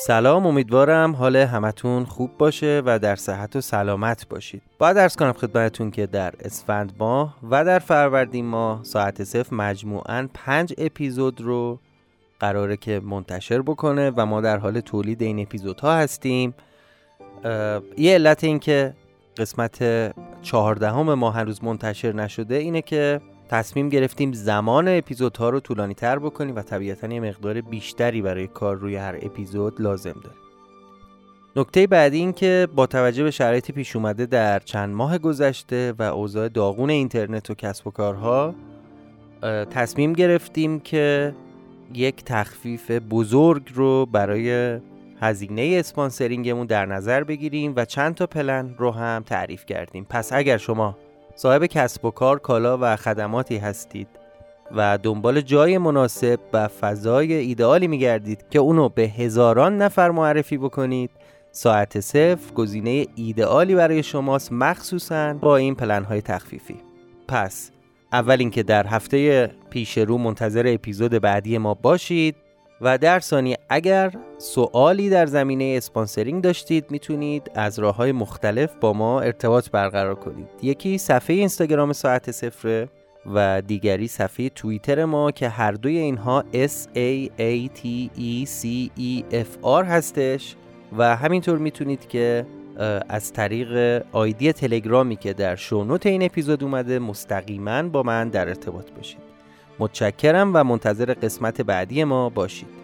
سلام امیدوارم حال همتون خوب باشه و در صحت و سلامت باشید. باید ارز کنم خدمتتون که در اسفند ماه و در فروردین ماه ساعت صفر مجموعاً پنج اپیزود رو قراره که منتشر بکنه و ما در حال تولید این اپیزودها هستیم. یه علت این که قسمت چهاردهم ما هنوز منتشر نشده اینه که تصمیم گرفتیم زمان اپیزودها رو طولانی تر بکنیم و طبیعتا یه مقدار بیشتری برای کار روی هر اپیزود لازم داریم نکته بعدی این که با توجه به شرایطی پیش اومده در چند ماه گذشته و اوضاع داغون اینترنت و کسب و کارها تصمیم گرفتیم که یک تخفیف بزرگ رو برای هزینه اسپانسرینگمون در نظر بگیریم و چند تا پلن رو هم تعریف کردیم. پس اگر شما صاحب کسب و کار کالا و خدماتی هستید و دنبال جای مناسب و فضای ایدئالی میگردید که اونو به هزاران نفر معرفی بکنید. ساعت صفر گزینه ایدئالی برای شماست مخصوصا با این پلن های تخفیفی. پس اول اینکه در هفته پیش رو منتظر اپیزود بعدی ما باشید و در ثانی اگر سوالی در زمینه اسپانسرینگ داشتید می‌تونید از راه های مختلف با ما ارتباط برقرار کنید. یکی صفحه اینستاگرام ساعت صفره و دیگری صفحه توییتر ما که هر دوی اینها S A A T E C E F R هستش و همینطور می‌تونید که از طریق آیدی تلگرامی که در شونوت این اپیزود اومده مستقیما با من در ارتباط باشید. متشکرم و منتظر قسمت بعدی ما باشید.